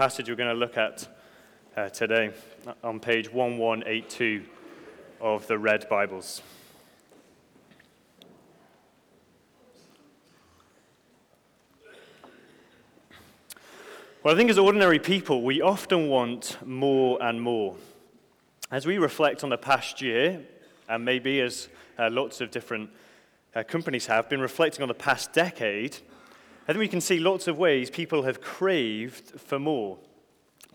passage we're going to look at uh, today on page 1182 of the Red Bibles. Well, I think as ordinary people, we often want more and more. As we reflect on the past year, and maybe as uh, lots of different uh, companies have been reflecting on the past decade, I think we can see lots of ways people have craved for more.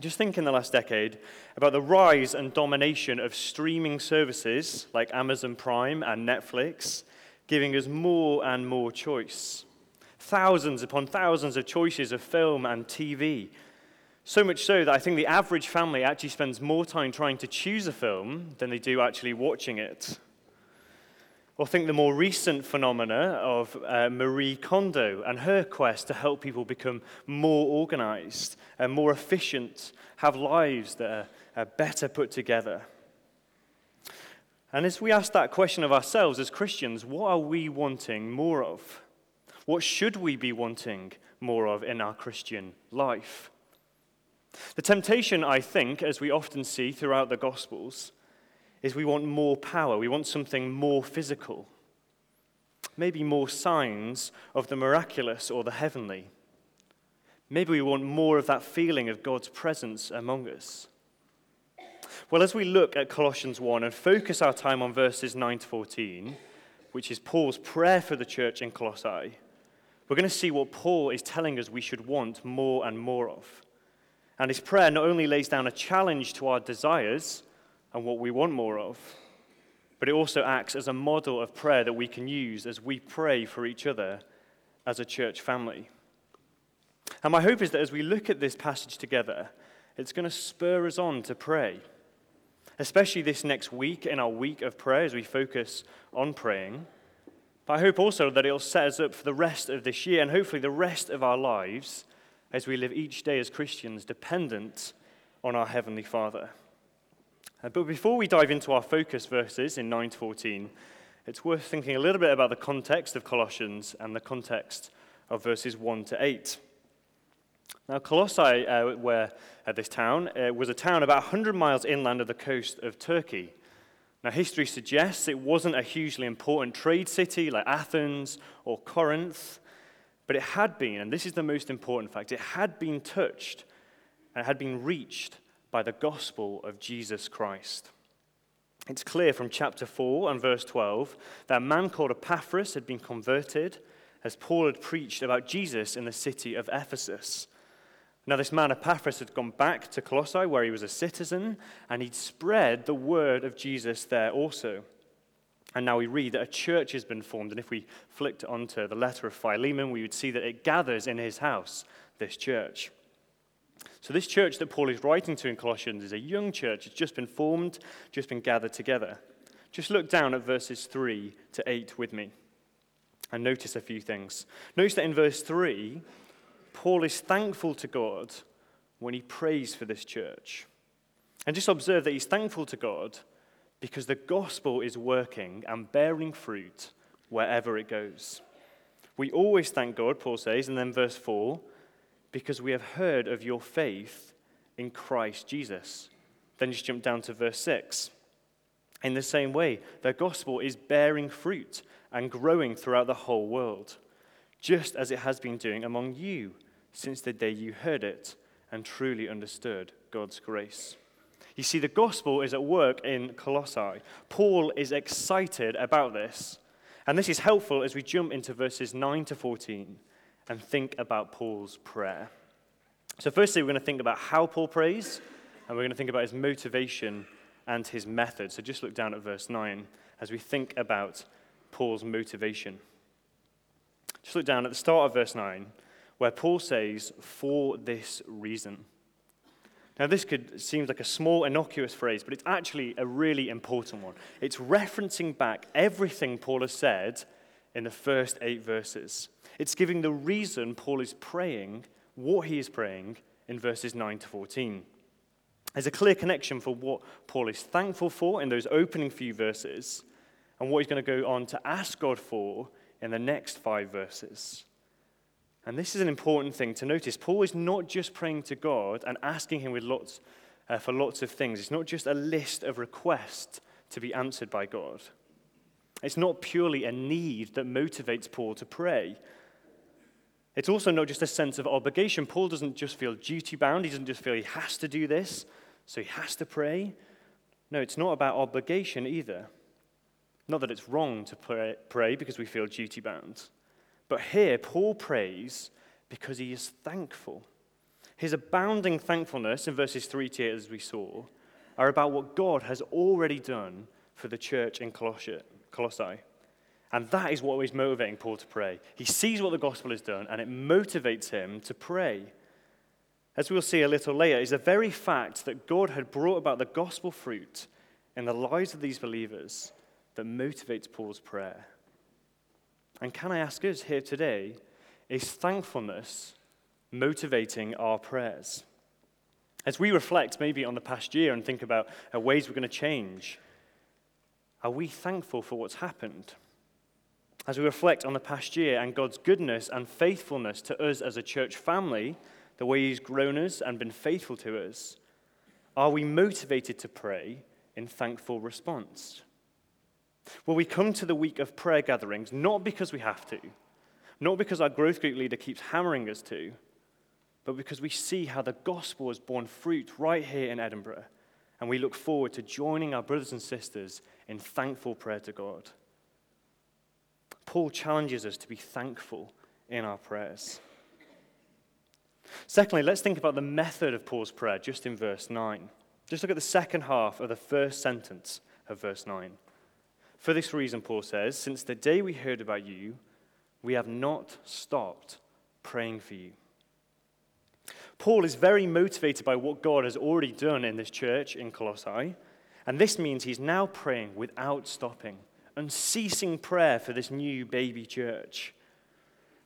Just think in the last decade about the rise and domination of streaming services like Amazon Prime and Netflix, giving us more and more choice. Thousands upon thousands of choices of film and TV. So much so that I think the average family actually spends more time trying to choose a film than they do actually watching it. Or think the more recent phenomena of uh, Marie Kondo and her quest to help people become more organized and more efficient, have lives that are, are better put together. And as we ask that question of ourselves as Christians, what are we wanting more of? What should we be wanting more of in our Christian life? The temptation, I think, as we often see throughout the Gospels, is we want more power. We want something more physical. Maybe more signs of the miraculous or the heavenly. Maybe we want more of that feeling of God's presence among us. Well, as we look at Colossians 1 and focus our time on verses 9 to 14, which is Paul's prayer for the church in Colossae, we're going to see what Paul is telling us we should want more and more of. And his prayer not only lays down a challenge to our desires, and what we want more of. But it also acts as a model of prayer that we can use as we pray for each other as a church family. And my hope is that as we look at this passage together, it's going to spur us on to pray, especially this next week in our week of prayer as we focus on praying. But I hope also that it'll set us up for the rest of this year and hopefully the rest of our lives as we live each day as Christians dependent on our Heavenly Father. Uh, but before we dive into our focus verses in 9 to 14, it's worth thinking a little bit about the context of Colossians and the context of verses 1 to 8. Now, Colossae, uh, where uh, this town, uh, was a town about 100 miles inland of the coast of Turkey. Now, history suggests it wasn't a hugely important trade city like Athens or Corinth, but it had been, and this is the most important fact, it had been touched and it had been reached by the gospel of Jesus Christ. It's clear from chapter 4 and verse 12 that a man called Epaphras had been converted as Paul had preached about Jesus in the city of Ephesus. Now, this man Epaphras had gone back to Colossae where he was a citizen, and he'd spread the word of Jesus there also. And now we read that a church has been formed, and if we flicked onto the letter of Philemon, we would see that it gathers in his house, this church. So, this church that Paul is writing to in Colossians is a young church. It's just been formed, just been gathered together. Just look down at verses 3 to 8 with me and notice a few things. Notice that in verse 3, Paul is thankful to God when he prays for this church. And just observe that he's thankful to God because the gospel is working and bearing fruit wherever it goes. We always thank God, Paul says, and then verse 4 because we have heard of your faith in Christ Jesus. Then just jump down to verse 6. In the same way, the gospel is bearing fruit and growing throughout the whole world, just as it has been doing among you since the day you heard it and truly understood God's grace. You see, the gospel is at work in Colossae. Paul is excited about this. And this is helpful as we jump into verses 9 to 14 and think about Paul's prayer. So, firstly, we're going to think about how Paul prays, and we're going to think about his motivation and his method. So, just look down at verse 9 as we think about Paul's motivation. Just look down at the start of verse 9, where Paul says, For this reason. Now, this could seem like a small, innocuous phrase, but it's actually a really important one. It's referencing back everything Paul has said in the first eight verses. It's giving the reason Paul is praying, what he is praying in verses 9 to 14. There's a clear connection for what Paul is thankful for in those opening few verses and what he's going to go on to ask God for in the next five verses. And this is an important thing to notice. Paul is not just praying to God and asking him with lots, uh, for lots of things. It's not just a list of requests to be answered by God. It's not purely a need that motivates Paul to pray. It's also not just a sense of obligation. Paul doesn't just feel duty bound, he doesn't just feel he has to do this, so he has to pray. No, it's not about obligation either. Not that it's wrong to pray, pray because we feel duty bound. But here, Paul prays because he is thankful. His abounding thankfulness in verses 3 to 8, as we saw, are about what God has already done for the church in Colossae. And that is what is motivating Paul to pray. He sees what the gospel has done, and it motivates him to pray. As we'll see a little later, is the very fact that God had brought about the gospel fruit in the lives of these believers that motivates Paul's prayer. And can I ask us here today, is thankfulness motivating our prayers? As we reflect maybe on the past year and think about uh, ways we're going to change, are we thankful for what's happened? As we reflect on the past year and God's goodness and faithfulness to us as a church family, the way He's grown us and been faithful to us, are we motivated to pray in thankful response? Will we come to the week of prayer gatherings not because we have to, not because our growth group leader keeps hammering us to, but because we see how the gospel has borne fruit right here in Edinburgh, and we look forward to joining our brothers and sisters in thankful prayer to God. Paul challenges us to be thankful in our prayers. Secondly, let's think about the method of Paul's prayer just in verse 9. Just look at the second half of the first sentence of verse 9. For this reason, Paul says, since the day we heard about you, we have not stopped praying for you. Paul is very motivated by what God has already done in this church in Colossae, and this means he's now praying without stopping, unceasing prayer for this new baby church.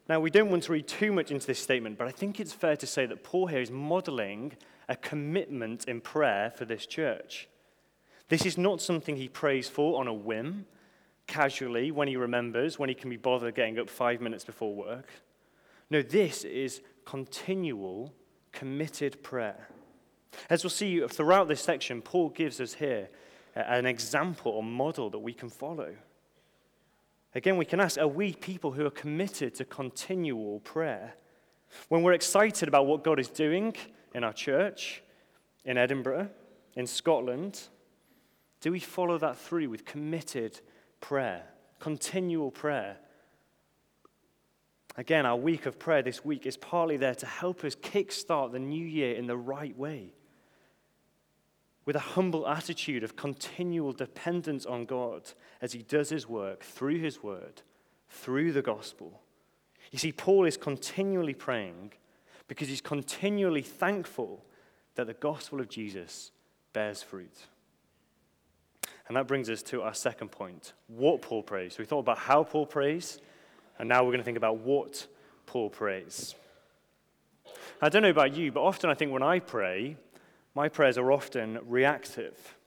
Now, we don't want to read too much into this statement, but I think it's fair to say that Paul here is modeling a commitment in prayer for this church. This is not something he prays for on a whim, casually, when he remembers, when he can be bothered getting up five minutes before work. No, this is continual, committed prayer. As we'll see throughout this section, Paul gives us here an example or model that we can follow. Again, we can ask are we people who are committed to continual prayer? When we're excited about what God is doing in our church, in Edinburgh, in Scotland, do we follow that through with committed prayer, continual prayer? Again, our week of prayer this week is partly there to help us kickstart the new year in the right way with a humble attitude of continual dependence on God as he does his work through his word, through the gospel. You see, Paul is continually praying because he's continually thankful that the gospel of Jesus bears fruit. And that brings us to our second point what Paul prays. So we thought about how Paul prays, and now we're going to think about what Paul prays. I don't know about you, but often I think when I pray, my prayers are often reactive.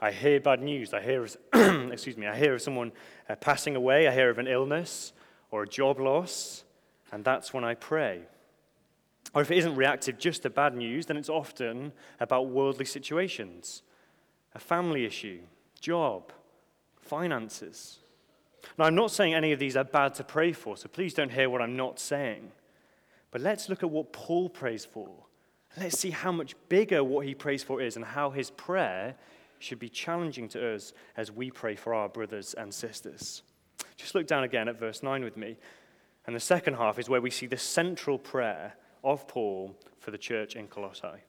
I hear bad news. I hear, excuse me, I hear of someone uh, passing away. I hear of an illness or a job loss, and that's when I pray. Or if it isn't reactive just to bad news, then it's often about worldly situations, a family issue, job, finances. Now, I'm not saying any of these are bad to pray for, so please don't hear what I'm not saying. But let's look at what Paul prays for Let's see how much bigger what he prays for is and how his prayer should be challenging to us as we pray for our brothers and sisters. Just look down again at verse 9 with me. And the second half is where we see the central prayer of Paul for the church in Colossae.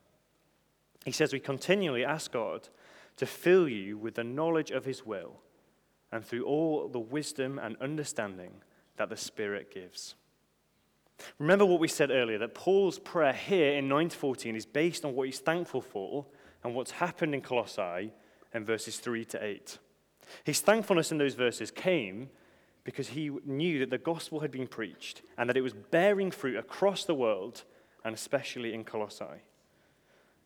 He says, We continually ask God to fill you with the knowledge of his will and through all the wisdom and understanding that the Spirit gives. Remember what we said earlier that Paul's prayer here in 9 to 14 is based on what he's thankful for and what's happened in Colossae in verses 3 to 8. His thankfulness in those verses came because he knew that the gospel had been preached and that it was bearing fruit across the world and especially in Colossae.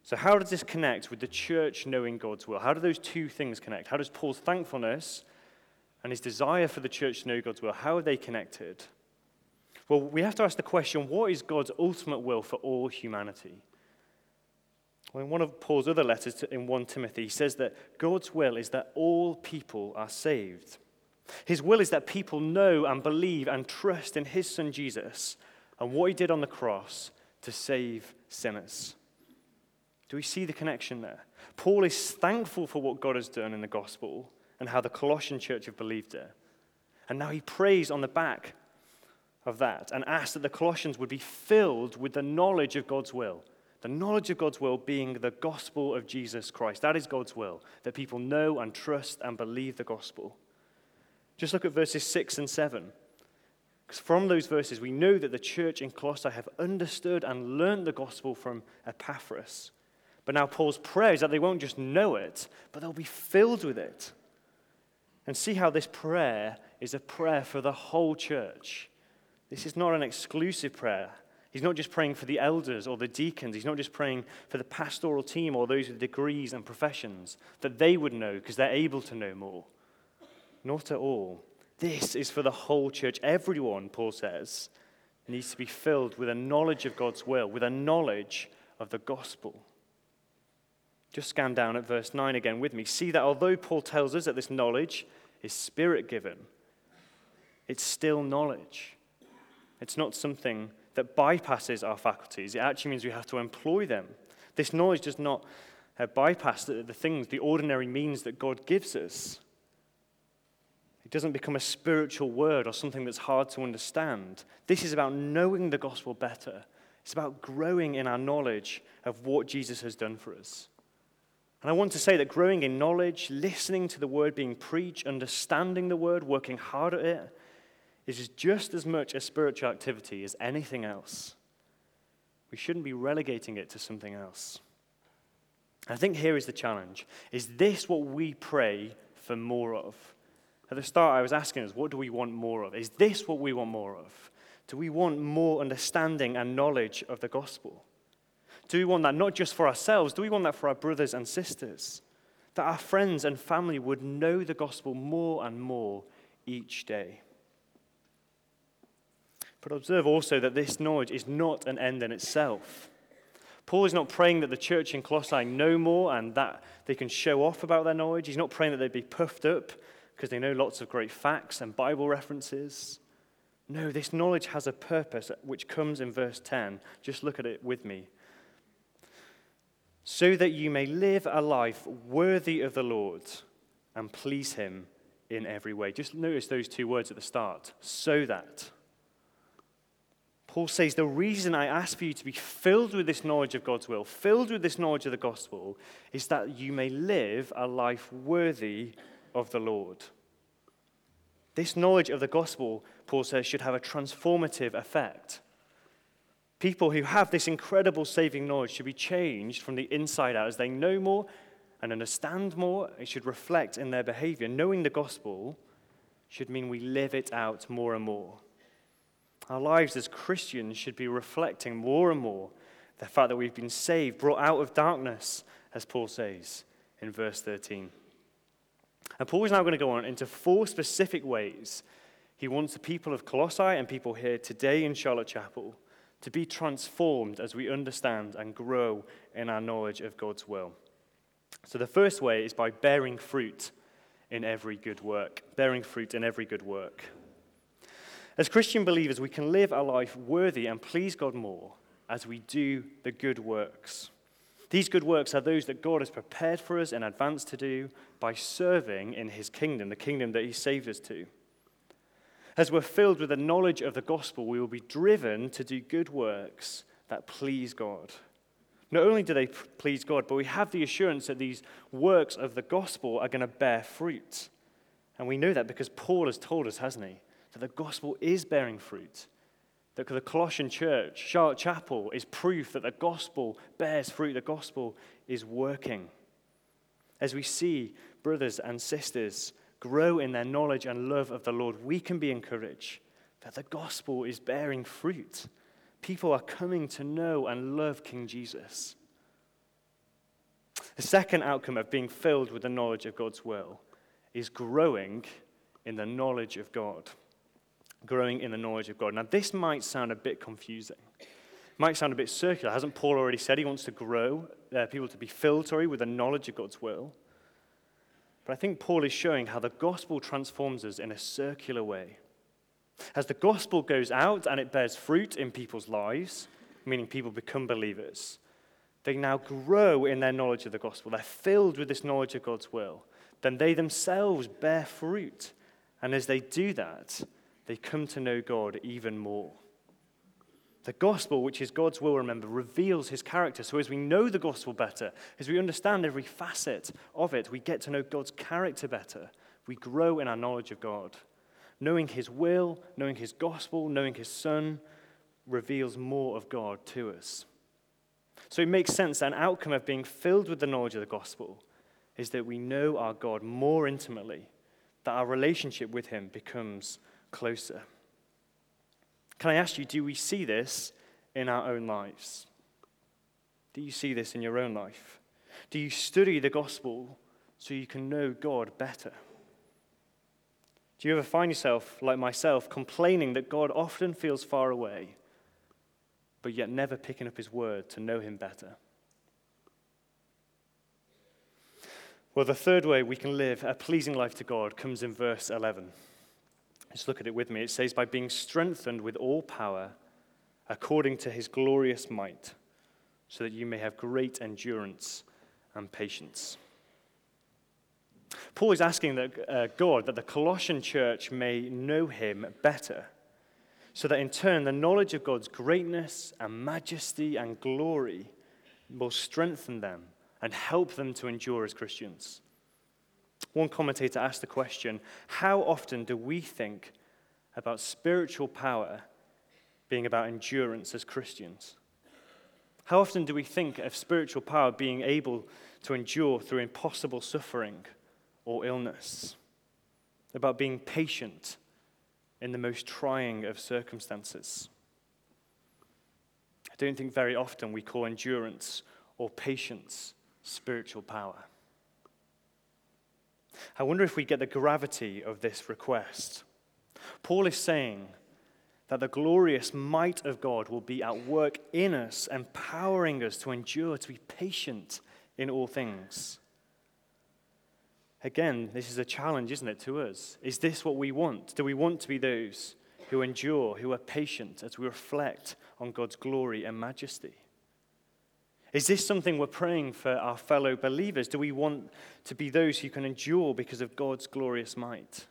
So, how does this connect with the church knowing God's will? How do those two things connect? How does Paul's thankfulness and his desire for the church to know God's will, how are they connected? Well, we have to ask the question what is God's ultimate will for all humanity? Well, in one of Paul's other letters to, in 1 Timothy, he says that God's will is that all people are saved. His will is that people know and believe and trust in his son Jesus and what he did on the cross to save sinners. Do we see the connection there? Paul is thankful for what God has done in the gospel and how the Colossian church have believed it. And now he prays on the back of that and asks that the Colossians would be filled with the knowledge of God's will. The knowledge of God's will being the gospel of Jesus Christ. That is God's will, that people know and trust and believe the gospel. Just look at verses 6 and 7. Because from those verses, we know that the church in Colossae have understood and learned the gospel from Epaphras. But now Paul's prayer is that they won't just know it, but they'll be filled with it. And see how this prayer is a prayer for the whole church. This is not an exclusive prayer. He's not just praying for the elders or the deacons. He's not just praying for the pastoral team or those with degrees and professions that they would know because they're able to know more. Not at all. This is for the whole church. Everyone, Paul says, needs to be filled with a knowledge of God's will, with a knowledge of the gospel. Just scan down at verse 9 again with me. See that although Paul tells us that this knowledge is spirit given, it's still knowledge. It's not something that bypasses our faculties. It actually means we have to employ them. This knowledge does not uh, bypass the, the things, the ordinary means that God gives us. It doesn't become a spiritual word or something that's hard to understand. This is about knowing the gospel better. It's about growing in our knowledge of what Jesus has done for us. And I want to say that growing in knowledge, listening to the word being preached, understanding the word, working hard at it, is just as much a spiritual activity as anything else. We shouldn't be relegating it to something else. I think here is the challenge. Is this what we pray for more of? At the start, I was asking us, what do we want more of? Is this what we want more of? Do we want more understanding and knowledge of the gospel? Do we want that not just for ourselves? Do we want that for our brothers and sisters? That our friends and family would know the gospel more and more each day. But observe also that this knowledge is not an end in itself. Paul is not praying that the church in Colossae know more and that they can show off about their knowledge. He's not praying that they'd be puffed up because they know lots of great facts and Bible references. No, this knowledge has a purpose which comes in verse 10. Just look at it with me. So that you may live a life worthy of the Lord and please Him in every way. Just notice those two words at the start. So that. Paul says, The reason I ask for you to be filled with this knowledge of God's will, filled with this knowledge of the gospel, is that you may live a life worthy of the Lord. This knowledge of the gospel, Paul says, should have a transformative effect. People who have this incredible saving knowledge should be changed from the inside out as they know more and understand more. It should reflect in their behavior. Knowing the gospel should mean we live it out more and more. Our lives as Christians should be reflecting more and more the fact that we've been saved, brought out of darkness, as Paul says in verse 13. And Paul is now going to go on into four specific ways he wants the people of Colossae and people here today in Charlotte Chapel to be transformed as we understand and grow in our knowledge of God's will. So the first way is by bearing fruit in every good work. Bearing fruit in every good work. As Christian believers, we can live our life worthy and please God more as we do the good works. These good works are those that God has prepared for us in advance to do by serving in his kingdom, the kingdom that he saved us to. As we're filled with the knowledge of the gospel, we will be driven to do good works that please God. Not only do they please God, but we have the assurance that these works of the gospel are going to bear fruit. And we know that because Paul has told us, hasn't he? That the gospel is bearing fruit. That the Colossian church, Charlotte Chapel, is proof that the gospel bears fruit, the gospel is working. As we see brothers and sisters grow in their knowledge and love of the Lord, we can be encouraged that the gospel is bearing fruit. People are coming to know and love King Jesus. The second outcome of being filled with the knowledge of God's will is growing in the knowledge of God. Growing in the knowledge of God. Now, this might sound a bit confusing. It Might sound a bit circular. Hasn't Paul already said he wants to grow uh, people to be filled, sorry, with the knowledge of God's will? But I think Paul is showing how the gospel transforms us in a circular way. As the gospel goes out and it bears fruit in people's lives, meaning people become believers, they now grow in their knowledge of the gospel. They're filled with this knowledge of God's will. Then they themselves bear fruit. And as they do that, they come to know God even more. The gospel, which is God's will, remember, reveals his character. So as we know the gospel better, as we understand every facet of it, we get to know God's character better. We grow in our knowledge of God. Knowing his will, knowing his gospel, knowing his son reveals more of God to us. So it makes sense that an outcome of being filled with the knowledge of the gospel is that we know our God more intimately, that our relationship with him becomes closer. Can I ask you, do we see this in our own lives? Do you see this in your own life? Do you study the gospel so you can know God better? Do you ever find yourself, like myself, complaining that God often feels far away, but yet never picking up his word to know him better? Well, the third way we can live a pleasing life to God comes in verse 11. Just look at it with me. It says, by being strengthened with all power according to his glorious might, so that you may have great endurance and patience. Paul is asking that uh, God, that the Colossian church may know him better, so that in turn the knowledge of God's greatness and majesty and glory will strengthen them and help them to endure as Christians. One commentator asked the question How often do we think about spiritual power being about endurance as Christians? How often do we think of spiritual power being able to endure through impossible suffering or illness? About being patient in the most trying of circumstances? I don't think very often we call endurance or patience spiritual power. I wonder if we get the gravity of this request. Paul is saying that the glorious might of God will be at work in us, empowering us to endure, to be patient in all things. Again, this is a challenge, isn't it, to us? Is this what we want? Do we want to be those who endure, who are patient as we reflect on God's glory and majesty? Is this something we're praying for our fellow believers? Do we want to be those who can endure because of God's glorious might?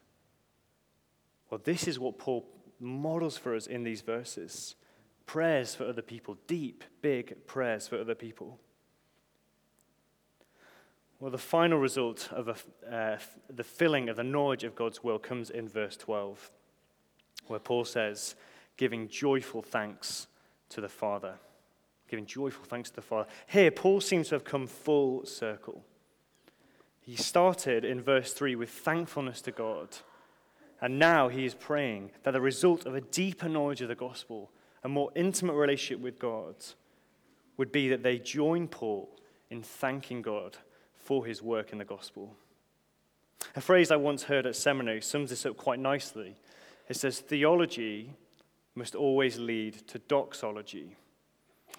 Well, this is what Paul models for us in these verses prayers for other people, deep, big prayers for other people. Well, the final result of a, uh, the filling of the knowledge of God's will comes in verse 12, where Paul says, giving joyful thanks to the Father giving joyful thanks to the Father. Here, Paul seems to have come full circle. He started in verse 3 with thankfulness to God, and now he is praying that the result of a deeper knowledge of the gospel, a more intimate relationship with God, would be that they join Paul in thanking God for his work in the gospel. A phrase I once heard at seminary sums this up quite nicely. It says, Theology must always lead to doxology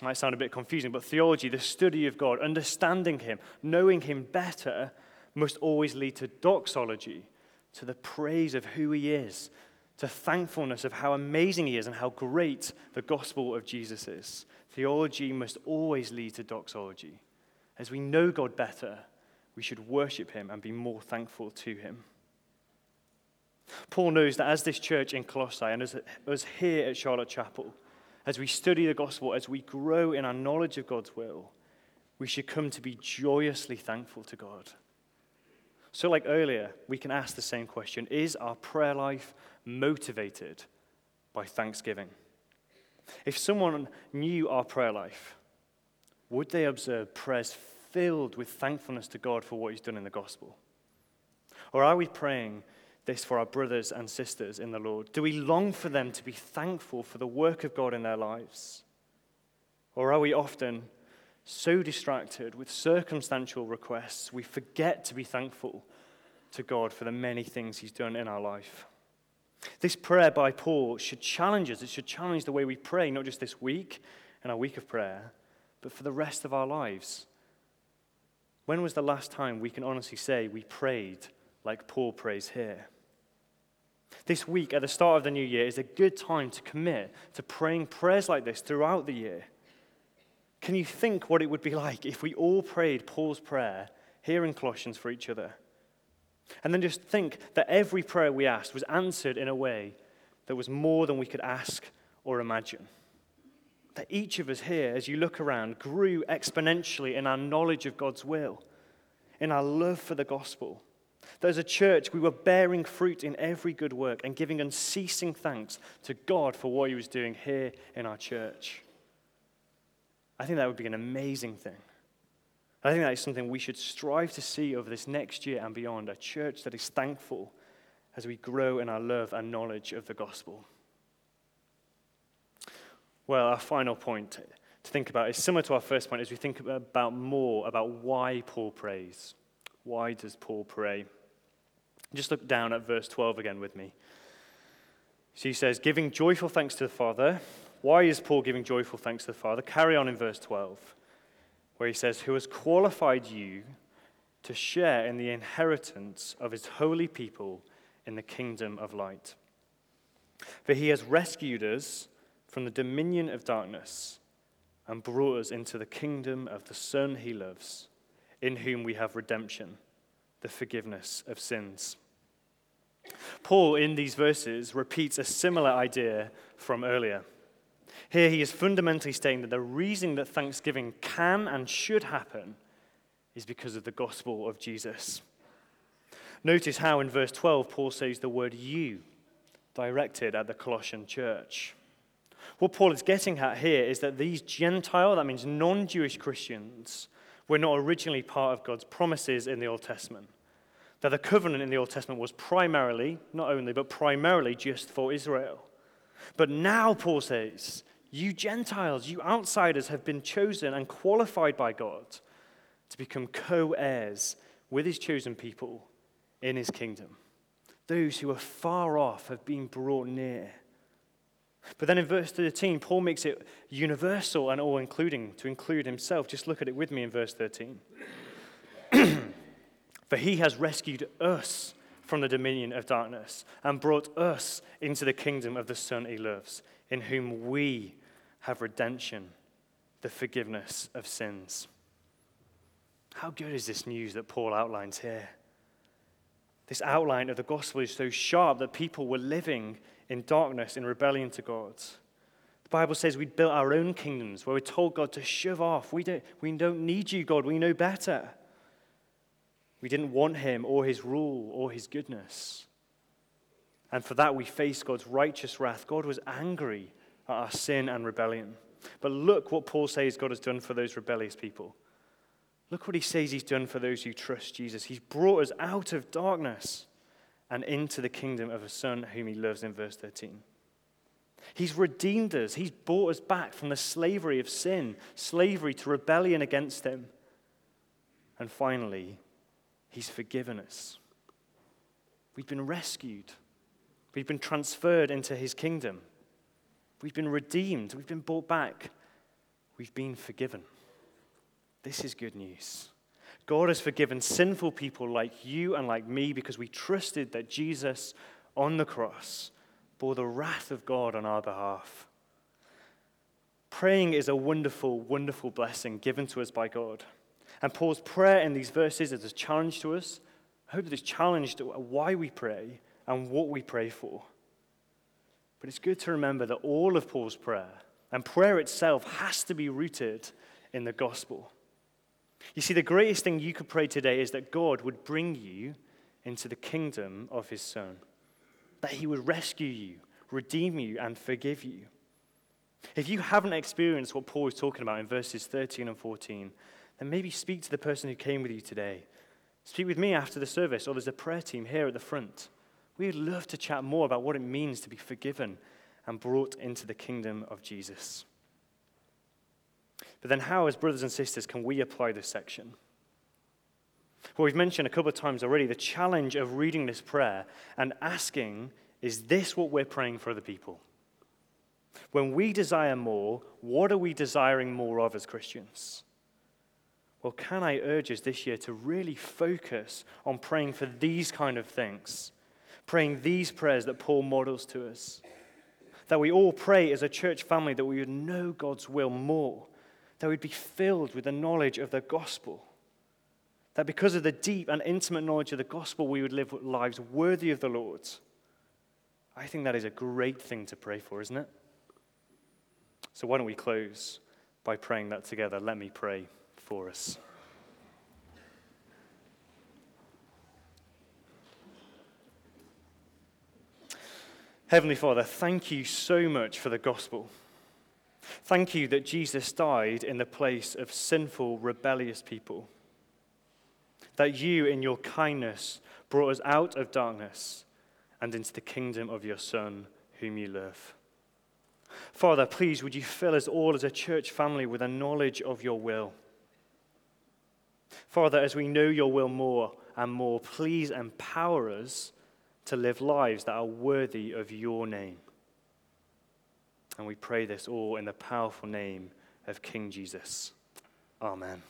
might sound a bit confusing, but theology, the study of God, understanding Him, knowing Him better, must always lead to doxology, to the praise of who He is, to thankfulness of how amazing He is and how great the gospel of Jesus is. Theology must always lead to doxology. As we know God better, we should worship Him and be more thankful to Him. Paul knows that as this church in Colossae and as us here at Charlotte Chapel, as we study the gospel, as we grow in our knowledge of God's will, we should come to be joyously thankful to God. So, like earlier, we can ask the same question Is our prayer life motivated by thanksgiving? If someone knew our prayer life, would they observe prayers filled with thankfulness to God for what He's done in the gospel? Or are we praying this for our brothers and sisters in the Lord? Do we long for them to be thankful for the work of God in their lives? Or are we often so distracted with circumstantial requests we forget to be thankful to God for the many things He's done in our life? This prayer by Paul should challenge us. It should challenge the way we pray, not just this week and our week of prayer, but for the rest of our lives. When was the last time we can honestly say we prayed like Paul prays here? This week, at the start of the new year, is a good time to commit to praying prayers like this throughout the year. Can you think what it would be like if we all prayed Paul's prayer here in Colossians for each other? And then just think that every prayer we asked was answered in a way that was more than we could ask or imagine. That each of us here, as you look around, grew exponentially in our knowledge of God's will, in our love for the gospel. That as a church, we were bearing fruit in every good work and giving unceasing thanks to God for what He was doing here in our church. I think that would be an amazing thing. I think that is something we should strive to see over this next year and beyond a church that is thankful as we grow in our love and knowledge of the gospel. Well, our final point to think about is similar to our first point as we think about more about why Paul prays. Why does Paul pray? Just look down at verse 12 again with me. She says, giving joyful thanks to the Father. Why is Paul giving joyful thanks to the Father? Carry on in verse 12, where he says, Who has qualified you to share in the inheritance of his holy people in the kingdom of light. For he has rescued us from the dominion of darkness and brought us into the kingdom of the Son he loves, in whom we have redemption, the forgiveness of sins. Paul, in these verses, repeats a similar idea from earlier. Here he is fundamentally stating that the reason that thanksgiving can and should happen is because of the gospel of Jesus. Notice how in verse 12 Paul says the word you directed at the Colossian church. What Paul is getting at here is that these Gentile, that means non Jewish Christians, were not originally part of God's promises in the Old Testament. That the covenant in the Old Testament was primarily, not only, but primarily just for Israel. But now, Paul says, you Gentiles, you outsiders, have been chosen and qualified by God to become co heirs with his chosen people in his kingdom. Those who are far off have been brought near. But then in verse 13, Paul makes it universal and all including to include himself. Just look at it with me in verse 13. For he has rescued us from the dominion of darkness and brought us into the kingdom of the Son he loves, in whom we have redemption, the forgiveness of sins. How good is this news that Paul outlines here? This outline of the gospel is so sharp that people were living in darkness, in rebellion to God. The Bible says we built our own kingdoms where we told God to shove off. We don't, we don't need you, God. We know better. We didn't want him or his rule or his goodness. And for that, we faced God's righteous wrath. God was angry at our sin and rebellion. But look what Paul says God has done for those rebellious people. Look what he says he's done for those who trust Jesus. He's brought us out of darkness and into the kingdom of a son whom he loves in verse 13. He's redeemed us. He's brought us back from the slavery of sin, slavery to rebellion against him. And finally, he's forgiven us. We've been rescued. We've been transferred into his kingdom. We've been redeemed. We've been brought back. We've been forgiven. This is good news. God has forgiven sinful people like you and like me because we trusted that Jesus on the cross bore the wrath of God on our behalf. Praying is a wonderful, wonderful blessing given to us by God. And Paul's prayer in these verses is a challenge to us. I hope that it's challenged why we pray and what we pray for. But it's good to remember that all of Paul's prayer and prayer itself has to be rooted in the gospel. You see, the greatest thing you could pray today is that God would bring you into the kingdom of his Son, that he would rescue you, redeem you, and forgive you. If you haven't experienced what Paul is talking about in verses 13 and 14, then maybe speak to the person who came with you today. Speak with me after the service, or there's a prayer team here at the front. We'd love to chat more about what it means to be forgiven and brought into the kingdom of Jesus. But then, how, as brothers and sisters, can we apply this section? Well, we've mentioned a couple of times already the challenge of reading this prayer and asking Is this what we're praying for other people? When we desire more, what are we desiring more of as Christians? Well, can I urge us this year to really focus on praying for these kind of things, praying these prayers that Paul models to us? That we all pray as a church family that we would know God's will more, that we'd be filled with the knowledge of the gospel. That because of the deep and intimate knowledge of the gospel, we would live lives worthy of the Lord. I think that is a great thing to pray for, isn't it? So, why don't we close by praying that together? Let me pray for us. Heavenly Father, thank you so much for the gospel. Thank you that Jesus died in the place of sinful, rebellious people. That you, in your kindness, brought us out of darkness and into the kingdom of your Son, whom you love. Father, please, would you fill us all as a church family with a knowledge of your will? Father, as we know your will more and more, please empower us to live lives that are worthy of your name. And we pray this all in the powerful name of King Jesus. Amen.